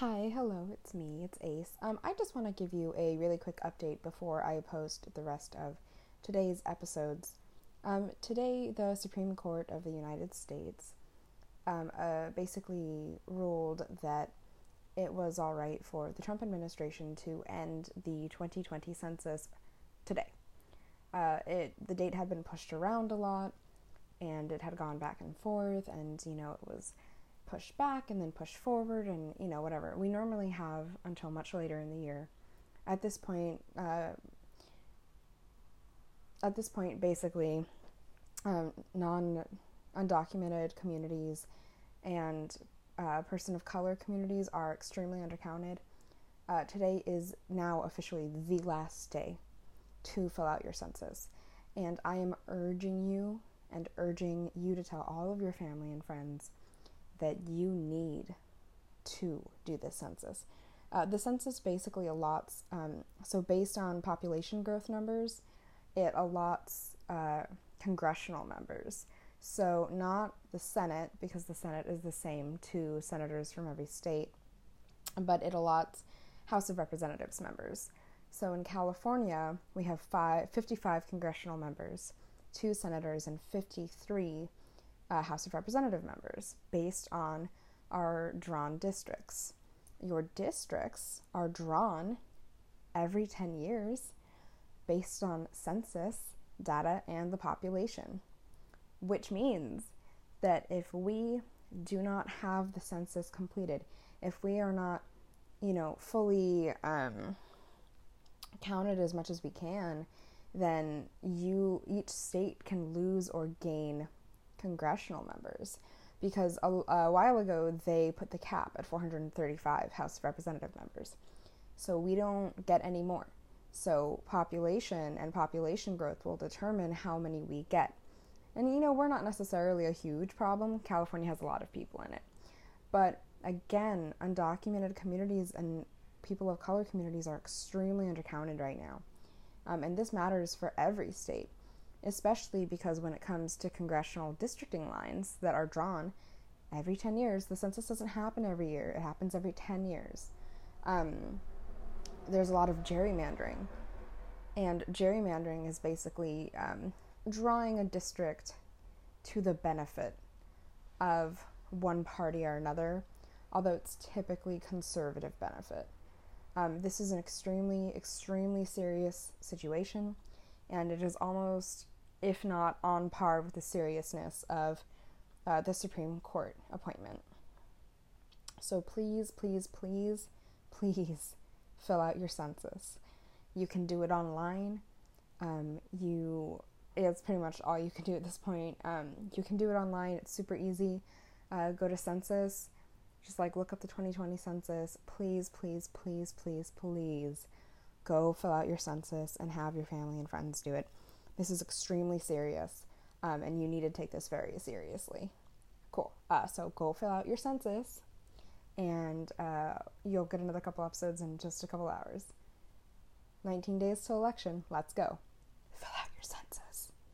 Hi, hello, it's me, it's Ace. Um, I just want to give you a really quick update before I post the rest of today's episodes. Um, today, the Supreme Court of the United States um, uh, basically ruled that it was all right for the Trump administration to end the 2020 census today. Uh, it the date had been pushed around a lot, and it had gone back and forth, and you know it was pushed back and then push forward and you know whatever. We normally have until much later in the year. At this point uh, at this point basically um, non undocumented communities and uh, person of color communities are extremely undercounted. Uh, today is now officially the last day to fill out your census. And i am urging you and urging you to tell all of your family and friends that you need to do this census. Uh, the census basically allots, um, so based on population growth numbers, it allots uh, congressional members. So, not the Senate, because the Senate is the same to senators from every state, but it allots House of Representatives members. So, in California, we have five, 55 congressional members, two senators, and 53 uh, House of Representative members based on our drawn districts. Your districts are drawn every 10 years based on census data and the population, which means that if we do not have the census completed, if we are not, you know, fully um, counted as much as we can, then you each state can lose or gain congressional members because a, a, while ago they put the cap at 435 House of Representative members. So we don't get any more. So population and population growth will determine how many we get. And you know, we're not necessarily a huge problem. California has a lot of people in it. But again, undocumented communities and people of color communities are extremely undercounted right now. Um, and this matters for every state especially because when it comes to congressional districting lines that are drawn every 10 years, the census doesn't happen every year, it happens every 10 years. Um, there's a lot of gerrymandering. And gerrymandering is basically um, drawing a district to the benefit of one party or another, although it's typically conservative benefit. Um, this is an extremely, extremely serious situation and it is almost, if not on par with the seriousness of uh, the Supreme Court appointment. So please, please, please, please fill out your census. You can do it online. Um, you it's pretty much all you can do at this point. Um, you can do it online. It's super easy. Uh, go to census. Just like look up the 2020 census. Please, please, please, please, please go fill out your census and have your family and friends do it. This is extremely serious, um, and you need to take this very seriously. Cool. Uh, so go fill out your census, and uh, you'll get another couple episodes in just a couple hours. 19 days to election. Let's go.